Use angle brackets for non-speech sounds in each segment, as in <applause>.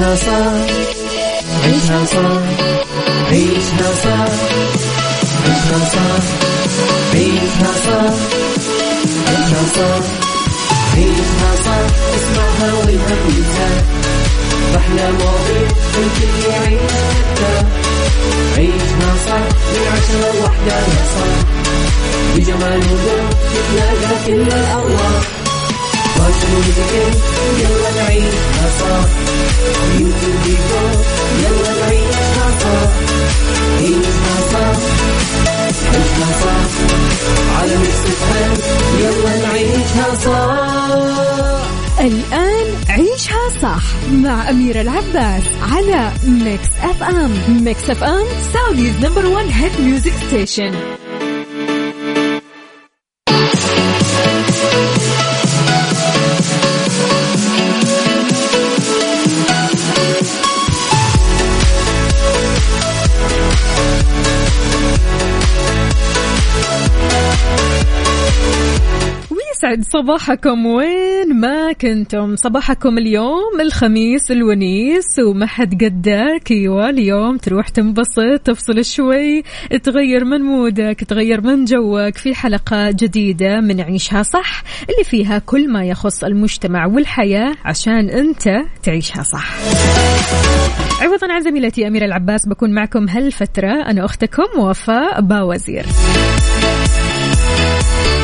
عيشها صح عيشها صح عيشها صح عيشها صح عيشها صح عيشها صح عيشها صح اسمعها والهم ينزاح أحلى مواضيع الكل يعيش عيشها صح من عشرة لوحدة يا صاح بجمال وذوق تتلاقى كل الأرواح يلا نعيشها صح وديكور يلا نعيشها صح عيشها صح عيشها صح على Mix يلا نعيشها صح الآن عيشها صح مع أميرة العباس على Mix FM Mix FM Saudi's number one hit music station يسعد صباحكم وين ما كنتم. صباحكم اليوم الخميس الونيس وما حد قدك. أيوه اليوم تروح تنبسط تفصل شوي تغير من مودك تغير من جوك. في حلقة جديدة من عيشها صح اللي فيها كل ما يخص المجتمع والحياة عشان أنت تعيشها صح. عوضا عن زميلتي أميرة العباس بكون معكم هالفترة أنا أختكم وفاء باوزير.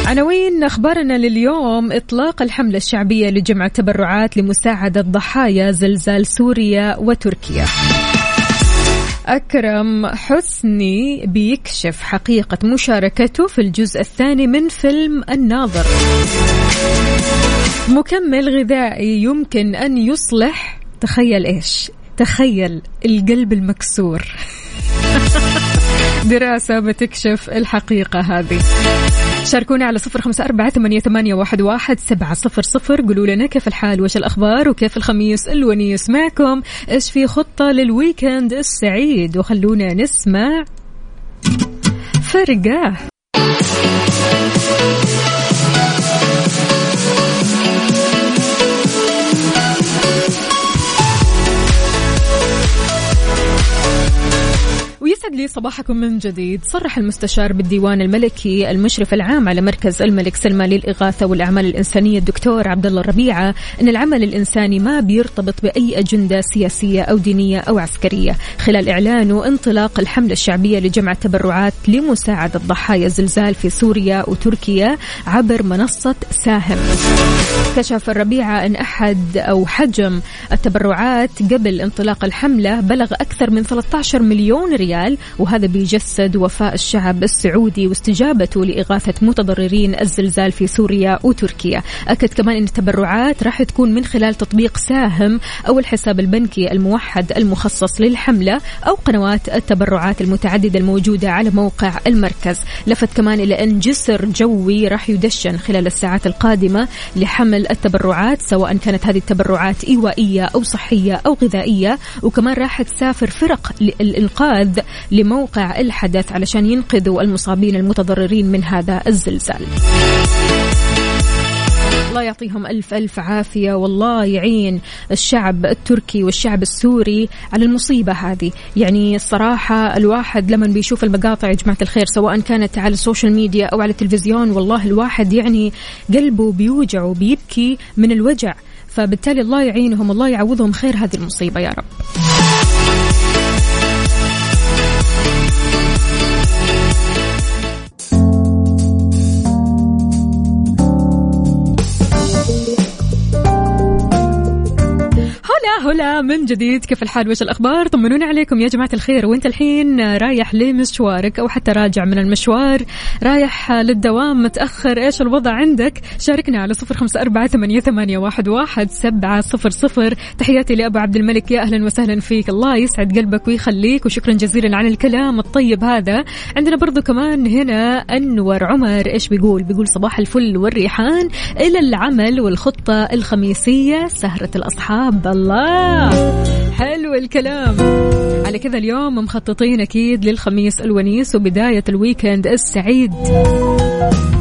عناوين أخبارنا لليوم؟ إطلاق الحملة الشعبية لجمع التبرعات لمساعدة ضحايا زلزال سوريا وتركيا. أكرم حسني بيكشف حقيقة مشاركته في الجزء الثاني من فيلم الناظر. مكمل غذائي يمكن أن يصلح. تخيل إيش؟ تخيل القلب المكسور. <laughs> دراسة بتكشف الحقيقة هذه. شاركونا على صفر خمسة أربعة ثمانية واحد سبعة صفر صفر. قولوا لنا كيف الحال؟ وش الأخبار؟ وكيف الخميس؟ الونيس معكم. إيش في خطة للويكند السعيد؟ وخلونا نسمع فرقة. ويسعد لي صباحكم من جديد. صرح المستشار بالديوان الملكي المشرف العام على مركز الملك سلمان للإغاثة والأعمال الإنسانية الدكتور عبد الله الربيعة أن العمل الإنساني ما بيرتبط بأي أجندة سياسية أو دينية أو عسكرية. خلال إعلانه انطلاق الحملة الشعبية لجمع التبرعات لمساعدة ضحايا الزلزال في سوريا وتركيا عبر منصة ساهم. كشف الربيعة أن أحد أو حجم التبرعات قبل انطلاق الحملة بلغ أكثر من 13 مليون ريال وهذا بيجسد وفاء الشعب السعودي واستجابته لإغاثة متضررين الزلزال في سوريا وتركيا. أكد كمان أن التبرعات راح تكون من خلال تطبيق ساهم أو الحساب البنكي الموحد المخصص للحملة أو قنوات التبرعات المتعددة الموجودة على موقع المركز. لفت كمان إلى أن جسر جوي راح يدشن خلال الساعات القادمة لحمل التبرعات سواء كانت هذه التبرعات إيوائية أو صحية أو غذائية وكمان راح تسافر فرق للإنقاذ لموقع الحدث علشان ينقذوا المصابين المتضررين من هذا الزلزال. الله يعطيهم ألف ألف عافية. والله يعين الشعب التركي والشعب السوري على المصيبة هذه. يعني الصراحة الواحد لما بيشوف المقاطع يا جماعة الخير سواء كانت على ال social media أو على التلفزيون والله الواحد يعني قلبه بيوجع وبيبكي من الوجع. فبالتالي الله يعينهم الله يعوضهم خير هذه المصيبة يا رب. هلا من جديد كيف الحال؟ وش الأخبار؟ طمنوني عليكم يا جماعة الخير. وانت الحين رايح لمشوارك أو حتى راجع من المشوار؟ رايح للدوام؟ متأخر؟ إيش الوضع عندك؟ شاركنا على صفر خمسة أربعة ثمانية, ثمانية واحد, واحد سبعة صفر صفر. تحياتي لأبو عبد الملك يا أهلا وسهلا فيك. الله يسعد قلبك ويخليك وشكرا جزيلا على الكلام الطيب هذا. عندنا برضو كمان هنا أنور عمر إيش بيقول؟ بيقول صباح الفل والريحان إلى العمل والخطة الخميسية سهرة الأصحاب. الله حلو الكلام. على كذا اليوم مخططين أكيد للخميس الونيس وبداية الويكند السعيد.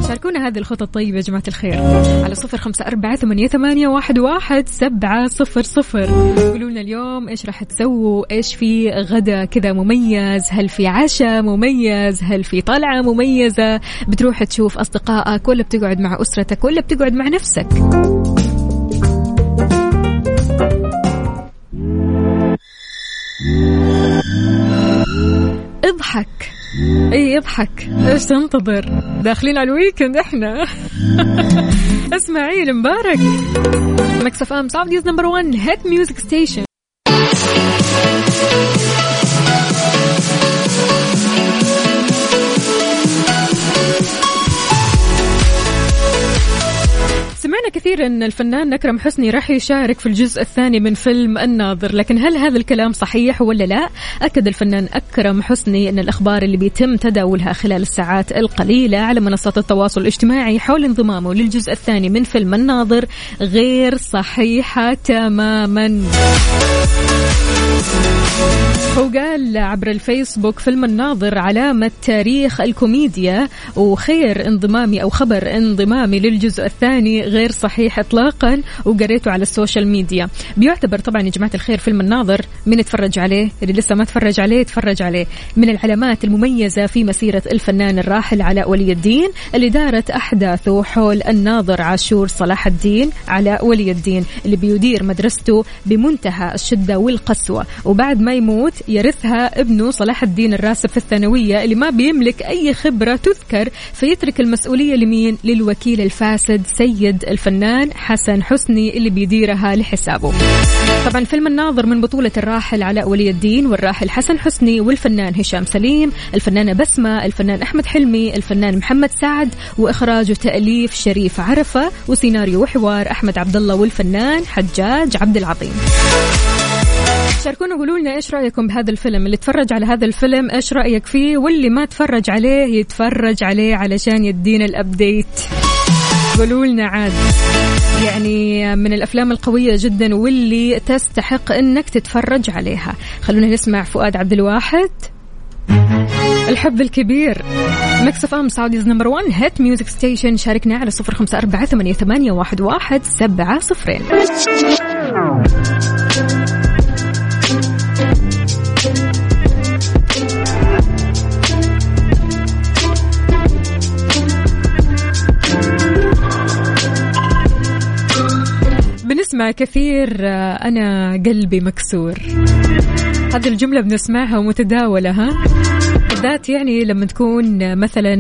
شاركونا هذه الخطط الطيبة يا جماعة الخير. على صفر خمسة أربعة ثمانية, ثمانية واحد, واحد سبعة صفر صفر. قولوا لنا اليوم إيش راح تسووا؟ إيش في غدا كذا مميز؟ هل في عشاء مميز؟ هل في طلعة مميزة؟ بتروح تشوف أصدقائك ولا بتقعد مع أسرتك ولا بتقعد مع نفسك؟ اضحك. اي اضحك. إيش تنتظر؟ داخلين على ال weekend إحنا. <laughs> اسماعيل مبارك. Mix FM Saudi's number 1 hit music station. سمعنا كثير إن الفنان أكرم حسني راح يشارك في الجزء الثاني من فيلم الناظر لكن هل هذا الكلام صحيح ولا لا؟ أكد الفنان أكرم حسني إن الأخبار اللي بيتم تداولها خلال الساعات القليلة على منصات التواصل الاجتماعي حول انضمامه للجزء الثاني من فيلم الناظر غير صحيحة تماما. هو قال عبر الفيسبوك فيلم الناظر علامة تاريخ الكوميديا وخير انضمامي أو خبر انضمامي للجزء الثاني غير صحيح إطلاقا وقريته على ال social media. بيعتبر طبعا يا جماعة الخير فيلم الناظر من يتفرج عليه اللي لسه ما تفرج عليه يتفرج عليه. من العلامات المميزة في مسيرة الفنان الراحل علاء ولي الدين اللي دارت أحداثه حول الناظر عاشور صلاح الدين علاء ولي الدين اللي بيدير مدرسته بمنتهى الشدة والقسوة. وبعد ما يموت يرثها ابنه صلاح الدين الراسب في الثانوية اللي ما بيملك أي خبرة تذكر فيترك المسؤولية لمين؟ للوكيل الفاسد سيد الفنان حسن حسني اللي بيديرها لحسابه. طبعا فيلم الناظر من بطولة الراحل علاء ولي الدين والراحل حسن حسني والفنان هشام سليم الفنانة بسمة الفنان أحمد حلمي الفنان محمد سعد وإخراج وتأليف شريف عرفة وسيناريو وحوار أحمد عبد الله والفنان حجاج عبد العظيم. شاركونا قولوا لنا إيش رأيكم بهذا الفيلم؟ اللي تفرج على هذا الفيلم إيش رأيك فيه؟ واللي ما تفرج عليه يتفرج عليه علشان يدينا الأبديت. قولوا لنا عاد. يعني من الأفلام القوية جدا واللي تستحق إنك تتفرج عليها. خلونا نسمع فؤاد عبد الواحد. الحب الكبير. Mix FM Saudi's number 1 hit music station. شاركنا على صفر خمسة أربعة ثمانية, ثمانية واحد, واحد سبعة صفرين. كثير آه، أنا قلبي مكسور. هذه الجملة بنسمعها ومتداولة ها؟ بالذات يعني لما تكون مثلا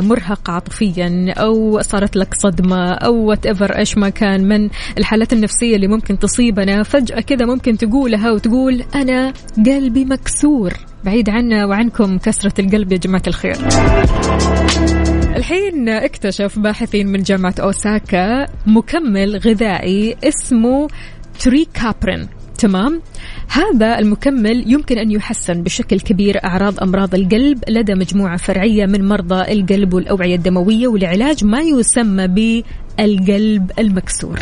مرهق عاطفيا أو صارت لك صدمة أو whatever إيش ما كان من الحالات النفسية اللي ممكن تصيبنا فجأة كذا ممكن تقولها وتقول أنا قلبي مكسور. بعيد عنا وعنكم كسرة القلب يا جماعة الخير. الحين اكتشف باحثين من جامعة أوساكا مكمل غذائي اسمه تريكابرين. تمام؟ هذا المكمل يمكن أن يحسن بشكل كبير أعراض أمراض القلب لدى مجموعة فرعية من مرضى القلب والأوعية الدموية ولعلاج ما يسمى بالقلب المكسور.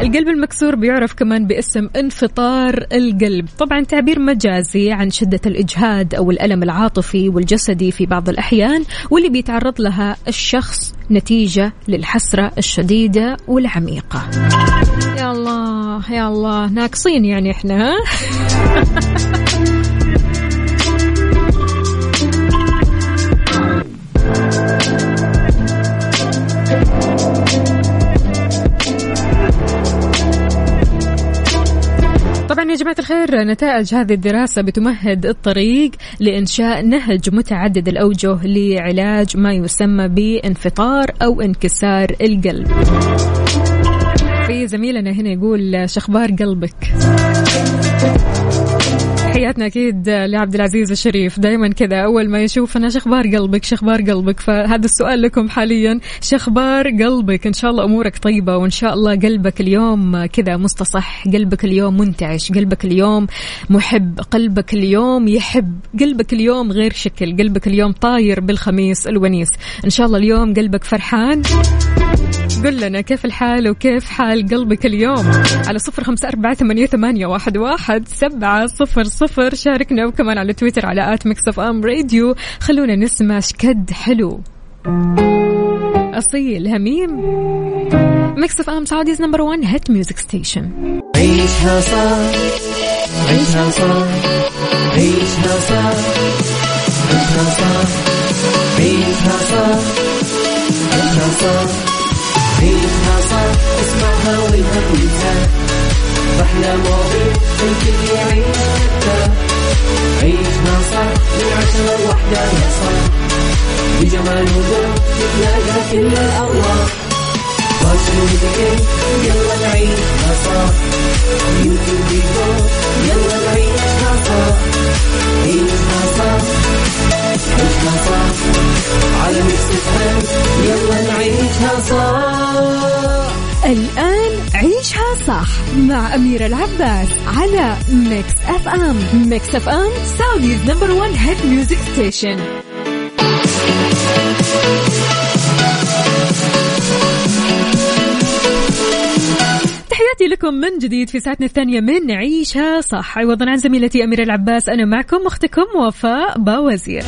القلب المكسور بيعرف كمان باسم انفطار القلب. طبعا تعبير مجازي عن شدة الإجهاد أو الألم العاطفي والجسدي في بعض الأحيان واللي بيتعرض لها الشخص نتيجة للحسرة الشديدة والعميقة. يا الله يا الله ناقصين يعني إحنا <laughs> طبعا يا جماعة الخير نتائج هذه الدراسة بتمهد الطريق لإنشاء نهج متعدد الأوجه لعلاج ما يسمى بانفطار أو انكسار القلب. في زميلنا هنا يقول شخبار قلبك. تحياتنا أكيد لعبد العزيز الشريف. دائما كذا أول ما يشوفنا شخبار قلبك؟ شخبار قلبك؟ فهذا السؤال لكم حاليا. شخبار قلبك؟ إن شاء الله أمورك طيبة وإن شاء الله قلبك اليوم كذا مستصح. قلبك اليوم منتعش. قلبك اليوم محب. قلبك اليوم يحب. قلبك اليوم غير شكل. قلبك اليوم طاير بالخميس الونيس. إن شاء الله اليوم قلبك فرحان. قل لنا كيف الحال وكيف حال قلبك اليوم؟ على صفر خمسة أربعة ثمانية, ثمانية واحد, واحد سبعة صفر صفر. شاركنا وكمان على تويتر على at Mix FM Radio. خلونا نسمع شكد حلو. أصيل هميم. Mix FM Saudi's number 1 hit music station. عيشها صح عيشها صح عيشها صار عيشها صار عيشها صار عيشها صار. عيشها صار اسمعها والهم ينزاح أحلى مواضيع الكل يعيش عيشها صار من عشرة لوحدة يا صاح بجمال وذوق تتلاقى كل الأرواح فاشل وذكر يلا نعيشها صح يمكن يلا نعيشها صح عيشها صح عيشها صح على Mix يلا نعيشها صح. الآن عيشها صح مع أميرة العباس على Mix FM Mix FM Saudi's number one hit music station تحياتي لكم من جديد في ساعتنا الثانية من عيشها صح. عوضا عن زميلتي أميرة العباس أنا معكم أختكم وفاء باوزير.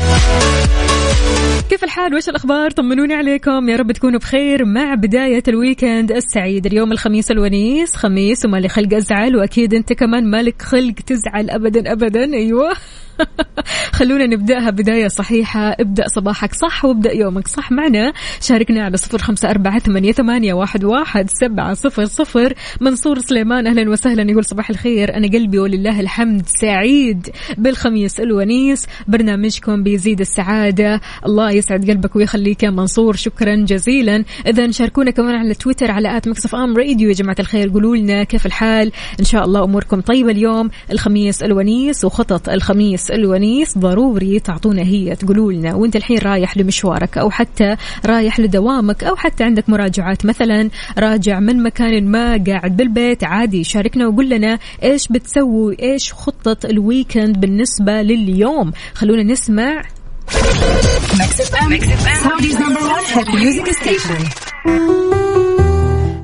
كيف الحال؟ وش الأخبار؟ طمنوني عليكم. يا رب تكونوا بخير مع بداية ال weekend السعيد. اليوم الخميس الونيس خميس ومالي خلق أزعل وأكيد أنت كمان مالك خلق تزعل أبدا أبدا. أيوه. <laughs> خلونا نبدأها بداية صحيحة. ابدأ صباحك صح وابدأ يومك صح معنا. شاركنا على صفر خمسة أربعة ثمانية, ثمانية واحد, واحد سبعة صفر صفر. منصور سليمان أهلا وسهلا يقول صباح الخير. أنا قلبي ولله الحمد سعيد بالخميس الونيس. برنامجكم بيزيد السعادة. الله يسعد قلبك ويخليك يا منصور. شكرا جزيلا. إذا شاركونا كمان على تويتر على at Mix FM Radio. يا جماعة الخير قولوا لنا كيف الحال. إن شاء الله أموركم طيبة اليوم الخميس الونيس وخطط الخميس الونيس. الونيس ضروري تعطونا هي تقولوا لنا وانت الحين رايح لمشوارك أو حتى رايح لدوامك أو حتى عندك مراجعات. مثلا راجع من مكان ما قاعد بالبيت عادي شاركنا وقول لنا إيش بتسوي إيش خطة الويكند بالنسبة لليوم. خلونا نسمع.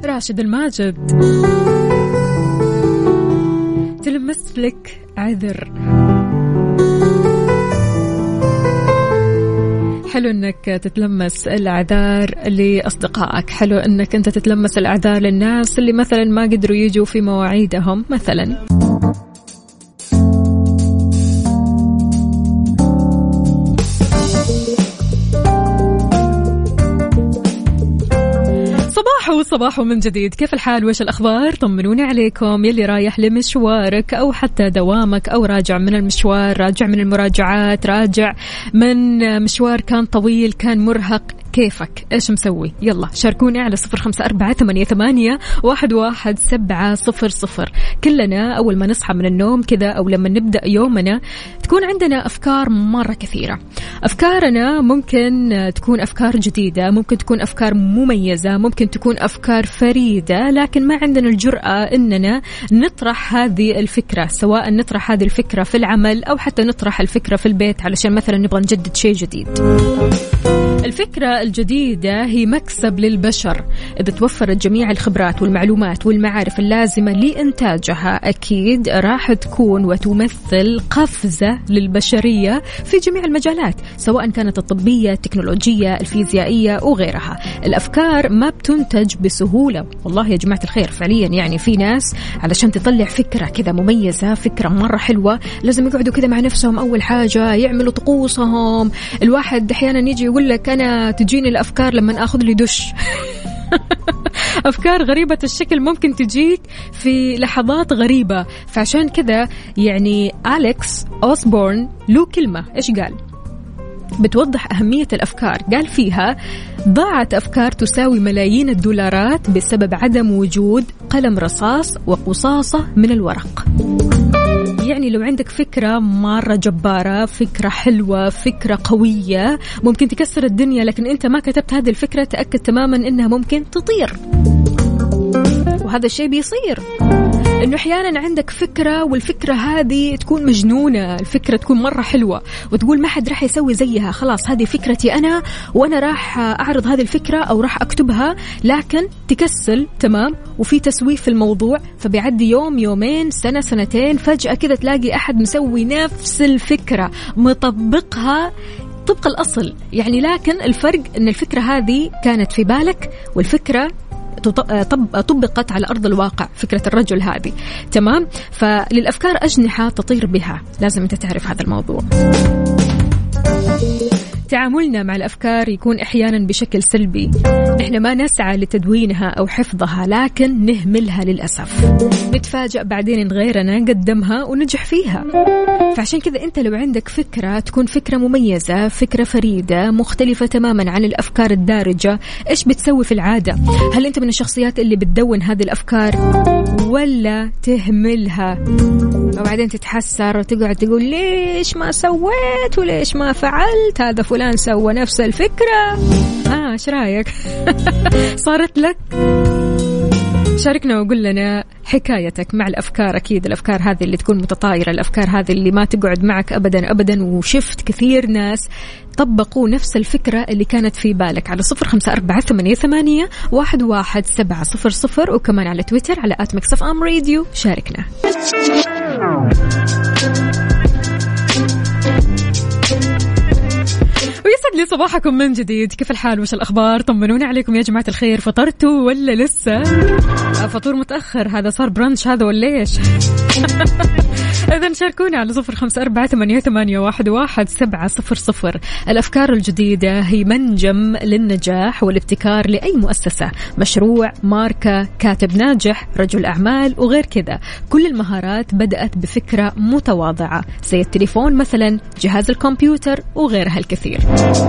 راشد الماجد. تلمس لك عذر. حلو إنك تتلمس الأعذار لأصدقائك. حلو إنك أنت تتلمس الأعذار للناس اللي مثلا ما قدروا يجوا في مواعيدهم مثلا. صباح من جديد. كيف الحال؟ وش الأخبار؟ طمنوني عليكم. يلي رايح لمشوارك أو حتى دوامك أو راجع من المشوار راجع من المراجعات راجع من مشوار كان طويل كان مرهق. كيفك؟ إيش مسوي؟ يلا شاركوني على صفر خمسة أربعة ثمانية, ثمانية واحد, واحد سبعة صفر صفر. كلنا أول ما نصحى من النوم كذا أو لما نبدأ يومنا تكون عندنا أفكار مرة كثيرة. أفكارنا ممكن تكون أفكار جديدة ممكن تكون أفكار مميزة ممكن تكون أفكار فريدة لكن ما عندنا الجرأة أننا نطرح هذه الفكرة سواء نطرح هذه الفكرة في العمل أو حتى نطرح الفكرة في البيت علشان مثلا نبغى نجدد شيء جديد. الفكرة الجديدة هي مكسب للبشر. إذا توفرت جميع الخبرات والمعلومات والمعارف اللازمة لإنتاجها أكيد راح تكون وتمثل قفزة للبشرية في جميع المجالات سواء كانت الطبية التكنولوجية الفيزيائية وغيرها. الأفكار ما بتنتج بسهولة. والله يا جماعة الخير فعليا يعني في ناس علشان تطلع فكرة كذا مميزة فكرة مرة حلوة لازم يقعدوا كذا مع نفسهم. أول حاجة يعملوا طقوسهم. الواحد أحيانا يجي يقول لك أنا تجيني الأفكار لما آخذ لي دش. <laughs> أفكار غريبة الشكل ممكن تجيك في لحظات غريبة. فعشان كذا يعني اليكس اوسبورن له كلمة. إيش قال؟ بتوضح أهمية الأفكار. قال فيها ضاعت أفكار تساوي ملايين الدولارات بسبب عدم وجود قلم رصاص وقصاصة من الورق. يعني لو عندك فكرة مرة جبارة فكرة حلوة فكرة قوية ممكن تكسر الدنيا لكن أنت ما كتبت هذه الفكرة تأكد تماما أنها ممكن تطير. وهذا الشيء بيصير. إنه أحيانا عندك فكرة والفكرة هذه تكون مجنونة الفكرة تكون مرة حلوة وتقول ما حد راح يسوي زيها خلاص هذه فكرتي أنا وأنا راح أعرض هذه الفكرة أو راح أكتبها لكن تكسل تمام؟ وفي تسويف في الموضوع فبيعدي يوم يومين سنة سنتين فجأة كذا تلاقي أحد مسوي نفس الفكرة مطبقها طبق الأصل. يعني لكن الفرق أن الفكرة هذه كانت في بالك والفكرة طبقت على أرض الواقع فكرة الرجل هذه. تمام؟ فللأفكار أجنحة تطير بها. لازم أنت تعرف هذا الموضوع. تعاملنا مع الأفكار يكون أحيانا بشكل سلبي. إحنا ما نسعى لتدوينها أو حفظها لكن نهملها للأسف. نتفاجأ بعدين إن غيرنا قدمها ونجح فيها. فعشان كذا أنت لو عندك فكرة تكون فكرة مميزة فكرة فريدة مختلفة تماما عن الأفكار الدارجة إيش بتسوي في العادة؟ هل أنت من الشخصيات اللي بتدون هذه الأفكار ولا تهملها؟ وبعدين تتحسر وتقعد تقول ليش ما سويت وليش ما فعلت؟ هذا فلان سوى نفس الفكرة. آه إيش رأيك؟ <laughs> صارت لك؟ شاركنا وقول لنا حكايتك مع الأفكار. أكيد الأفكار هذه اللي تكون متطايرة الأفكار هذه اللي ما تقعد معك ابدا ابدا وشفت كثير ناس طبقوا نفس الفكرة اللي كانت في بالك. على صفر خمسة أربعة ثمانية, ثمانية واحد, واحد سبعة صفر صفر وكمان على تويتر على at Mix FM Radio. شاركنا. لي صباحكم من جديد. كيف الحال؟ وش الأخبار؟ طمنوني عليكم يا جماعة الخير. فطرتوا ولا لسه؟ فطور متأخر. هذا صار brunch هذا ولا إيش؟ <laughs> إذا شاركونا على صفر خمسة أربعة ثمانية, ثمانية واحد, واحد سبعة صفر صفر. الأفكار الجديدة هي منجم للنجاح والابتكار لأي مؤسسة. مشروع ماركة كاتب ناجح رجل أعمال وغير كذا. كل المهارات بدأت بفكرة متواضعة زي التليفون مثلا جهاز الكمبيوتر وغيرها الكثير.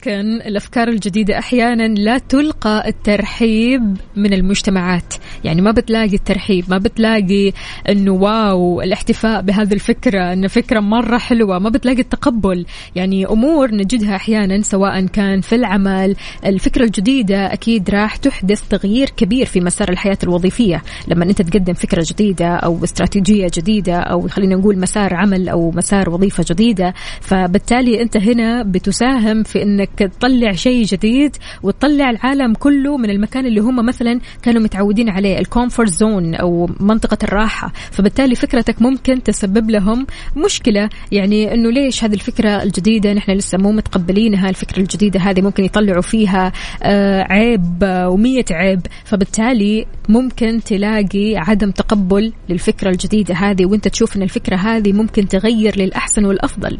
لكن الأفكار الجديدة أحيانا لا تلقى الترحيب من المجتمعات. يعني ما بتلاقي الترحيب ما بتلاقي إنه واو الاحتفاء بهذه الفكرة انه فكرة مرة حلوة ما بتلاقي التقبل. يعني أمور نجدها أحيانا سواء كان في العمل الفكرة الجديدة أكيد راح تحدث تغيير كبير في مسار الحياة الوظيفية. لما أنت تقدم فكرة جديدة أو استراتيجية جديدة أو خلينا نقول مسار عمل أو مسار وظيفة جديدة فبالتالي أنت هنا بتساهم في إنك تطلع شيء جديد وتطلع العالم كله من المكان اللي هم مثلا كانوا متعودين عليه ال comfort zone أو منطقة الراحة. فبالتالي فكرتك ممكن تسبب لهم مشكلة. يعني إنه ليش هذه الفكرة الجديدة؟ نحن لسه مو متقبلينها الفكرة الجديدة هذه ممكن يطلعوا فيها آه، عيب ومية عيب. فبالتالي ممكن تلاقي عدم تقبل للفكرة الجديدة هذه وأنت تشوف إن الفكرة هذه ممكن تغير للأحسن والأفضل.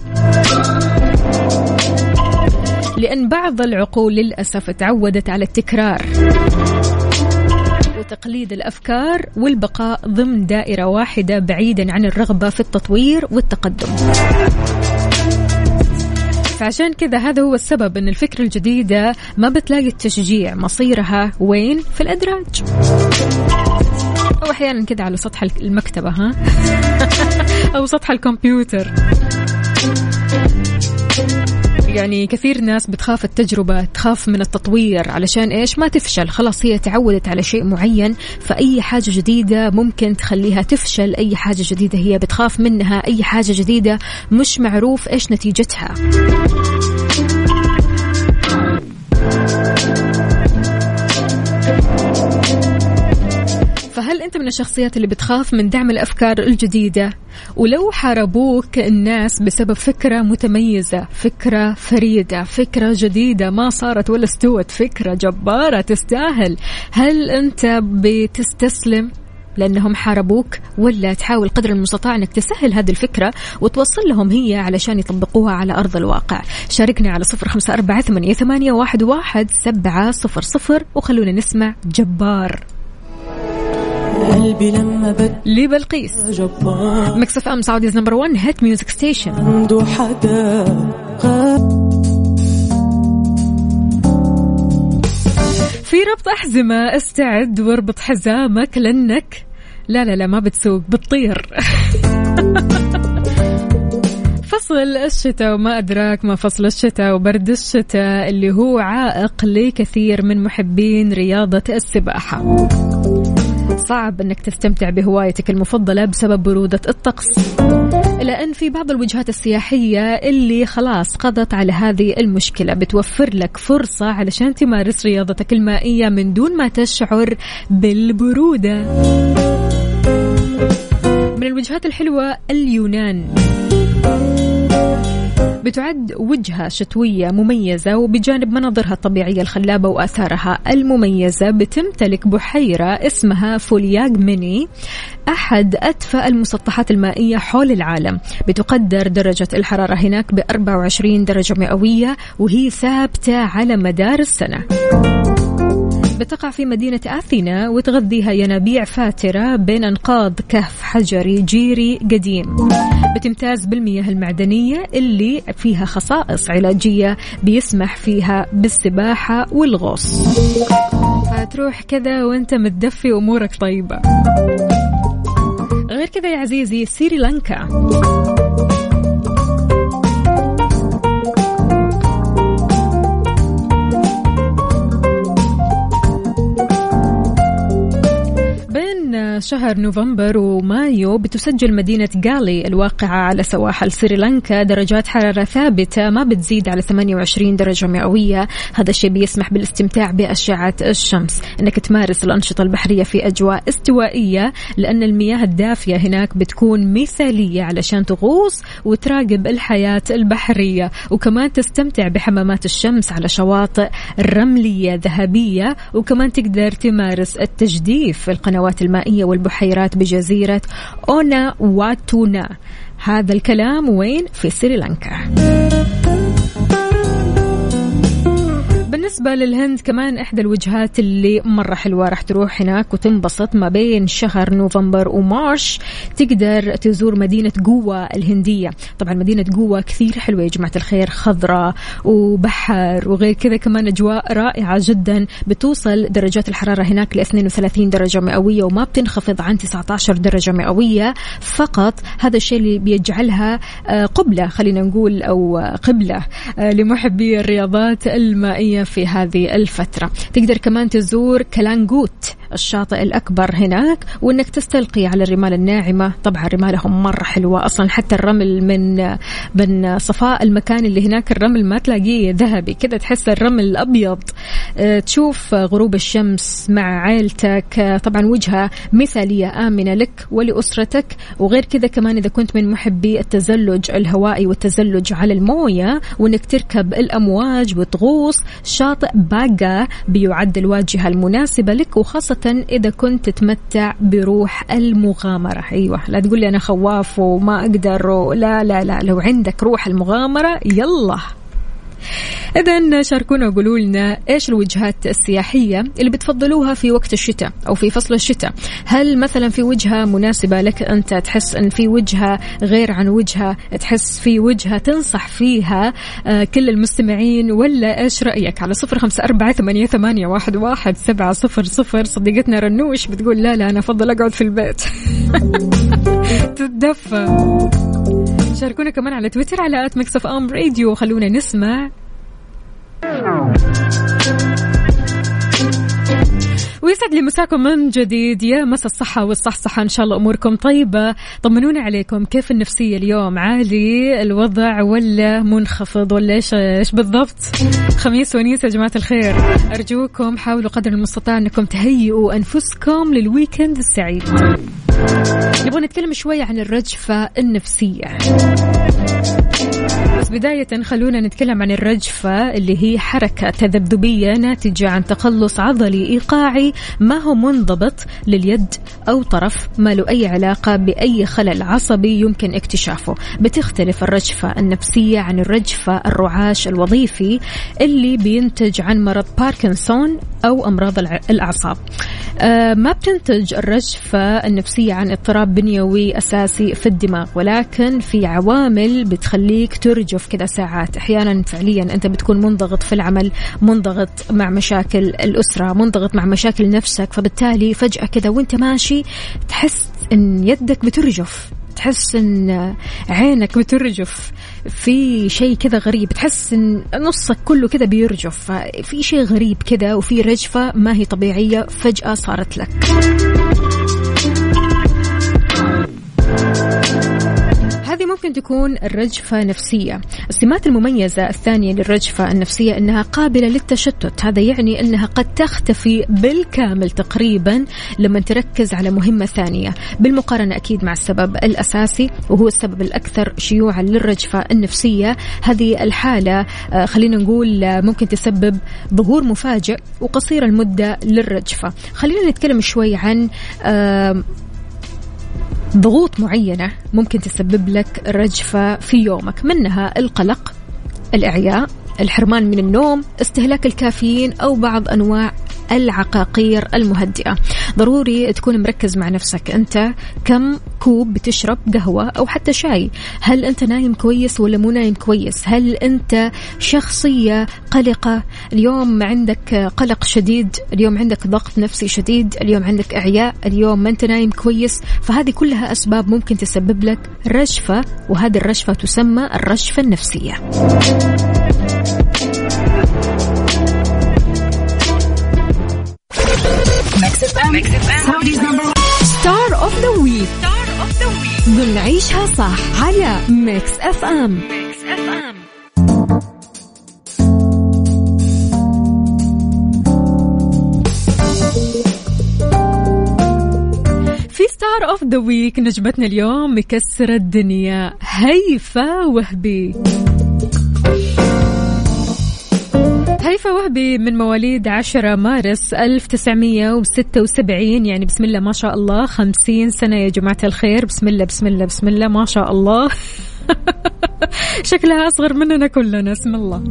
لأن بعض العقول للأسف تعودت على التكرار وتقليد الأفكار والبقاء ضمن دائرة واحدة بعيدا عن الرغبة في التطوير والتقدم. فعشان كذا هذا هو السبب إن الفكرة الجديدة ما بتلاقي التشجيع مصيرها وين؟ في الأدراج. أو أحيانا كذا على سطح المكتبة ها <laughs> أو سطح الكمبيوتر يعني كثير ناس بتخاف التجربة تخاف من التطوير علشان إيش؟ ما تفشل خلاص هي تعودت على شيء معين فأي حاجة جديدة ممكن تخليها تفشل أي حاجة جديدة هي بتخاف منها أي حاجة جديدة مش معروف إيش نتيجتها. أنت من الشخصيات اللي بتخاف من دعم الأفكار الجديدة؟ ولو حاربوك الناس بسبب فكرة متميزة فكرة فريدة فكرة جديدة ما صارت ولا استوت فكرة جبارة تستاهل. هل أنت بتستسلم لأنهم حاربوك؟ ولا تحاول قدر المستطاع أنك تسهل هذه الفكرة وتوصل لهم هي علشان يطبقوها على أرض الواقع؟ شاركنا على صفر خمسة أربعة ثمانية واحد واحد سبعة صفر صفر وخلونا نسمع جبار. قلبي لما بد لبلقيس Mix FM Saudi's number 1 hit music station عنده حدا في ربط أحزمة استعد واربط حزامك لأنك لا لا لا ما بتسوق بتطير. <laughs> فصل الشتاء وما أدراك ما فصل الشتاء وبرد الشتاء اللي هو عائق لكثير من محبين رياضة السباحة. صعب إنك تستمتع بهوايتك المفضلة بسبب برودة الطقس. إلى أن في بعض الوجهات السياحية اللي خلاص قضت على هذه المشكلة بتوفر لك فرصة علشان تمارس رياضتك المائية من دون ما تشعر بالبرودة. من الوجهات الحلوة اليونان. بتعد وجهة شتوية مميزة وبجانب مناظرها الطبيعية الخلابة وآثارها المميزة بتمتلك بحيرة اسمها فولياغ ميني أحد أدفأ المسطحات المائية حول العالم. بتقدر درجة الحرارة هناك ب 24 درجة مئوية وهي ثابتة على مدار السنة. بتقع في مدينة أثينا وتغذيها ينابيع فاترة بين أنقاض كهف حجري جيري قديم. بتمتاز بالمياه المعدنية اللي فيها خصائص علاجية بيسمح فيها بالسباحة والغوص. فتروح كذا وأنت متدفي أمورك طيبة. غير كذا يا عزيزي سريلانكا شهر نوفمبر ومايو بتسجل مدينة غالي الواقعة على سواحل سريلانكا. درجات حرارة ثابتة ما بتزيد على 28 درجة مئوية. هذا الشيء بيسمح بالاستمتاع بأشعة الشمس. أنك تمارس الأنشطة البحرية في أجواء استوائية لأن المياه الدافية هناك بتكون مثالية علشان تغوص وتراقب الحياة البحرية. وكمان تستمتع بحمامات الشمس على شواطئ رملية ذهبية. وكمان تقدر تمارس التجديف في القنوات المائية والبحيرات بجزيرة أونا واتونا هذا الكلام وين؟ في سريلانكا. بالنسبة للهند كمان إحدى الوجهات اللي مرة حلوة راح تروح هناك وتنبسط ما بين شهر نوفمبر ومارش تقدر تزور مدينة قوة الهندية. طبعا مدينة قوة كثير حلوة يا جماعة الخير خضراء وبحر وغير كذا كمان أجواء رائعة جدا بتوصل درجات الحرارة هناك ل 32 درجة مئوية وما بتنخفض عن 19 درجة مئوية. فقط هذا الشيء اللي بيجعلها آه، قبلة خلينا نقول أو قبلة آه، لمحبي الرياضات المائية في هذه الفترة. تقدر كمان تزور كلانجوت الشاطئ الأكبر هناك وأنك تستلقي على الرمال الناعمة. طبعا رمالهم مرة حلوة أصلا حتى الرمل من من صفاء المكان اللي هناك الرمل ما تلاقيه ذهبي. كذا تحس الرمل الأبيض. آه، تشوف غروب الشمس مع عائلتك. طبعا وجهة مثالية آمنة لك ولأسرتك. وغير كذا كمان إذا كنت من محبي التزلج الهوائي والتزلج على الموية وأنك تركب الأمواج وتغوص شاطئ باقا بيعد الواجهة المناسبة لك وخاصة إذا كنت تتمتع بروح المغامرة. أيوة لا تقول لي أنا خواف وما أقدر لا لا لا لو عندك روح المغامرة يلا. إذا شاركونا وقولوا لنا إيش الوجهات السياحية اللي بتفضلوها في وقت الشتاء أو في فصل الشتاء؟ هل مثلا في وجهة مناسبة لك أنت تحس أن في وجهة غير عن وجهة تحس في وجهة تنصح فيها آه، كل المستمعين ولا إيش رأيك؟ على صفر خمسة أربعة ثمانية, ثمانية واحد, واحد سبعة صفر صفر. صديقتنا رنوش بتقول لا لا أنا أفضل أقعد في البيت. <laughs> تتدفى. شاركونا كمان على تويتر على at Mix FM Radio. خلونا نسمع ويسعد لي مساكم من جديد. يا مسا الصحة والصحصحة. إن شاء الله أموركم طيبة. طمنونا عليكم. كيف النفسية اليوم؟ عالي الوضع ولا منخفض ولا إيش إيش بالضبط؟ خميس ونيس يا جماعة الخير. أرجوكم حاولوا قدر المستطاع أنكم تهيئوا أنفسكم للويكند السعيد. نبغى نتكلم شوي عن الرجفة النفسية. بس بداية خلونا نتكلم عن الرجفة اللي هي حركة تذبذبية ناتجة عن تقلص عضلي إيقاعي. ما هو منضبط لليد أو طرف؟ ما له أي علاقة بأي خلل عصبي يمكن اكتشافه؟ بتختلف الرجفة النفسية عن الرجفة الرعاش الوظيفي اللي بينتج عن مرض باركنسون أو أمراض الأعصاب. آه، ما بتنتج الرجفة النفسية عن اضطراب بنيوي أساسي في الدماغ ولكن في عوامل بتخليك ترجف كذا ساعات. أحيانا فعليا أنت بتكون منضغط في العمل منضغط مع مشاكل الأسرة منضغط مع مشاكل نفسك فبالتالي فجأة كذا وأنت ماشي تحس إن يدك بترجف. تحس إن عينك بترجف في شيء كذا غريب تحس إن نصك كله كذا بيرجف في شيء غريب كذا وفي رجفة ما هي طبيعية فجأة صارت لك. ممكن تكون الرجفة نفسية. السمات المميزة الثانية للرجفة النفسية أنها قابلة للتشتت. هذا يعني أنها قد تختفي بالكامل تقريبا لما تركز على مهمة ثانية. بالمقارنة أكيد مع السبب الأساسي وهو السبب الأكثر شيوعا للرجفة النفسية. هذه الحالة آه، خلينا نقول آه، ممكن تسبب ظهور مفاجئ وقصير المدة للرجفة. خلينا نتكلم شوي عن ضغوط معينة ممكن تسبب لك رجفة في يومك منها القلق الإعياء الحرمان من النوم استهلاك الكافيين أو بعض أنواع العقاقير المهدئة. ضروري تكون مركز مع نفسك. أنت كم كوب بتشرب قهوة أو حتى شاي؟ هل أنت نايم كويس ولا مو نايم كويس؟ هل أنت شخصية قلقة؟ اليوم عندك قلق شديد اليوم عندك ضغط نفسي شديد اليوم عندك إعياء اليوم ما أنت نايم كويس. فهذه كلها أسباب ممكن تسبب لك رجفة وهذه الرجفة تسمى الرجفة النفسية. Star of the week ضمن عيشها صح على Mix FM Mix FM في Star of the week نجمتنا اليوم مكسرة الدنيا. هيفا وهبي. وهبي من مواليد 10 مارس 1976 يعني بسم الله ما شاء الله 50 سنة يا جماعة الخير. بسم الله بسم الله بسم الله ما شاء الله. <laughs> شكلها أصغر مننا كلنا اسم الله.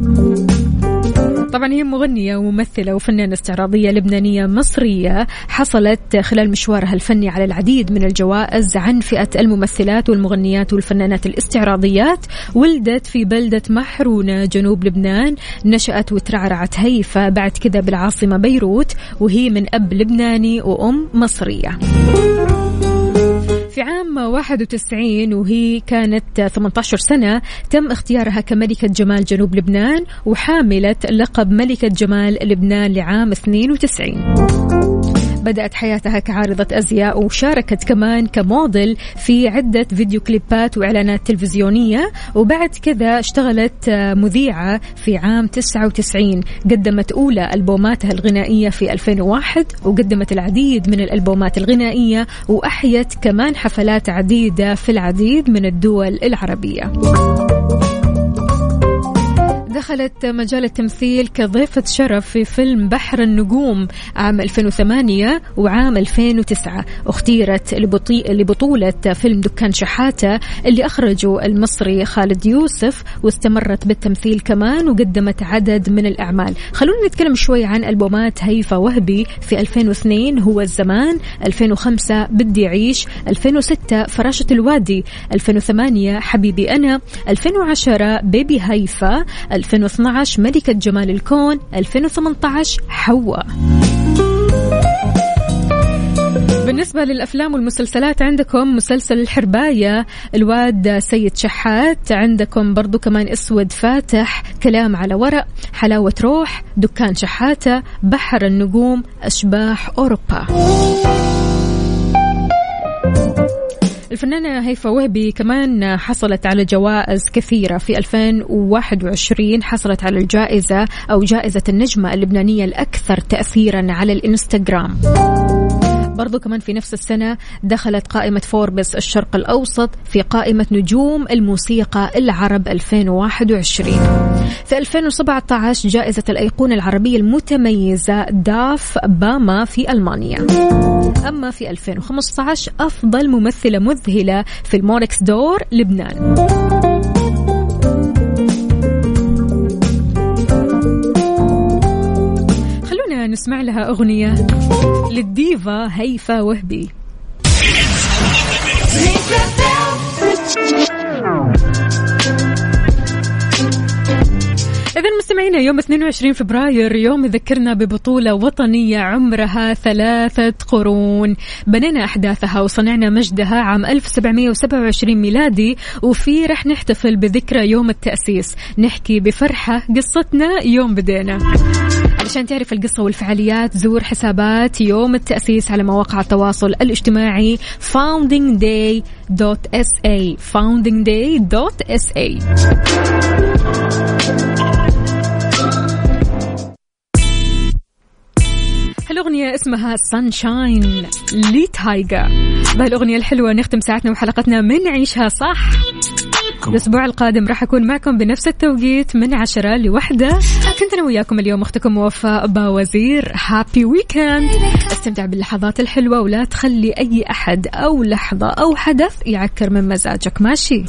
طبعا هي مغنية وممثلة وفنانة استعراضية لبنانية مصرية. حصلت خلال مشوارها الفني على العديد من الجوائز عن فئة الممثلات والمغنيات والفنانات الاستعراضيات. ولدت في بلدة محرونة جنوب لبنان. نشأت وترعرعت هيفا بعد كذا بالعاصمة بيروت وهي من أب لبناني وأم مصرية. في عام 91 وهي كانت 18 سنة تم اختيارها كملكة جمال جنوب لبنان وحاملة لقب ملكة جمال لبنان لعام 92 بدأت حياتها كعارضة أزياء وشاركت كمان كموديل في عدة فيديو كليبات وإعلانات تلفزيونية. وبعد كذا اشتغلت مذيعة في عام 99 قدمت أولى ألبوماتها الغنائية في 2001 وقدمت العديد من الألبومات الغنائية وأحيت كمان حفلات عديدة في العديد من الدول العربية. دخلت مجال التمثيل كضيفة شرف في فيلم بحر النجوم عام 2008 وعام 2009 اختيرت لبطولة فيلم دكان شحاتة اللي أخرجه المصري خالد يوسف واستمرت بالتمثيل كمان وقدمت عدد من الأعمال. خلونا نتكلم شوي عن ألبومات هيفا وهبي في 2002 هو الزمان 2005 بدي أعيش 2006 فراشة الوادي 2008 حبيبي أنا 2010 بيبي هيفا 2012 ملكة جمال الكون 2018 حواء. بالنسبة للأفلام والمسلسلات عندكم مسلسل الحرباية الواد سيد شحات عندكم برضو كمان أسود فاتح كلام على ورق حلاوة روح دكان شحاتة بحر النجوم أشباح أوروبا. الفنانة هيفا وهبي كمان حصلت على جوائز كثيرة في 2021 حصلت على الجائزة أو جائزة النجمة اللبنانية الأكثر تأثيرا على الإنستغرام. برضو كمان في نفس السنة دخلت قائمة فوربس الشرق الأوسط في قائمة نجوم الموسيقى العرب 2021 في 2017 جائزة الأيقونة العربية المتميزة داف باما في ألمانيا. أما في 2015 أفضل ممثلة مذهلة في الموركس دور لبنان. نسمع لها أغنية للديفا هيفا وهبي. إذا مستمعينا يوم 22 فبراير يوم يذكرنا ببطولة وطنية عمرها ثلاثة قرون. بنينا أحداثها وصنعنا مجدها عام 1727 ميلادي وفي رح نحتفل بذكرى يوم التأسيس. نحكي بفرحة قصتنا يوم بدينا. علشان تعرف القصة والفعاليات زور حسابات يوم التأسيس على مواقع التواصل الاجتماعي foundingday.sa foundingday.sa هالأغنية اسمها سانشاين لتايجا بهالأغنية الحلوة نختم ساعتنا وحلقتنا من عيشها صح. الأسبوع القادم راح أكون معكم بنفس التوقيت من عشرة لوحدة. كنت أنا وياكم اليوم أختكم وفاء باوزير. هابي ويكند استمتع باللحظات الحلوة ولا تخلي أي أحد أو لحظة أو حدث يعكر من مزاجك. ماشي؟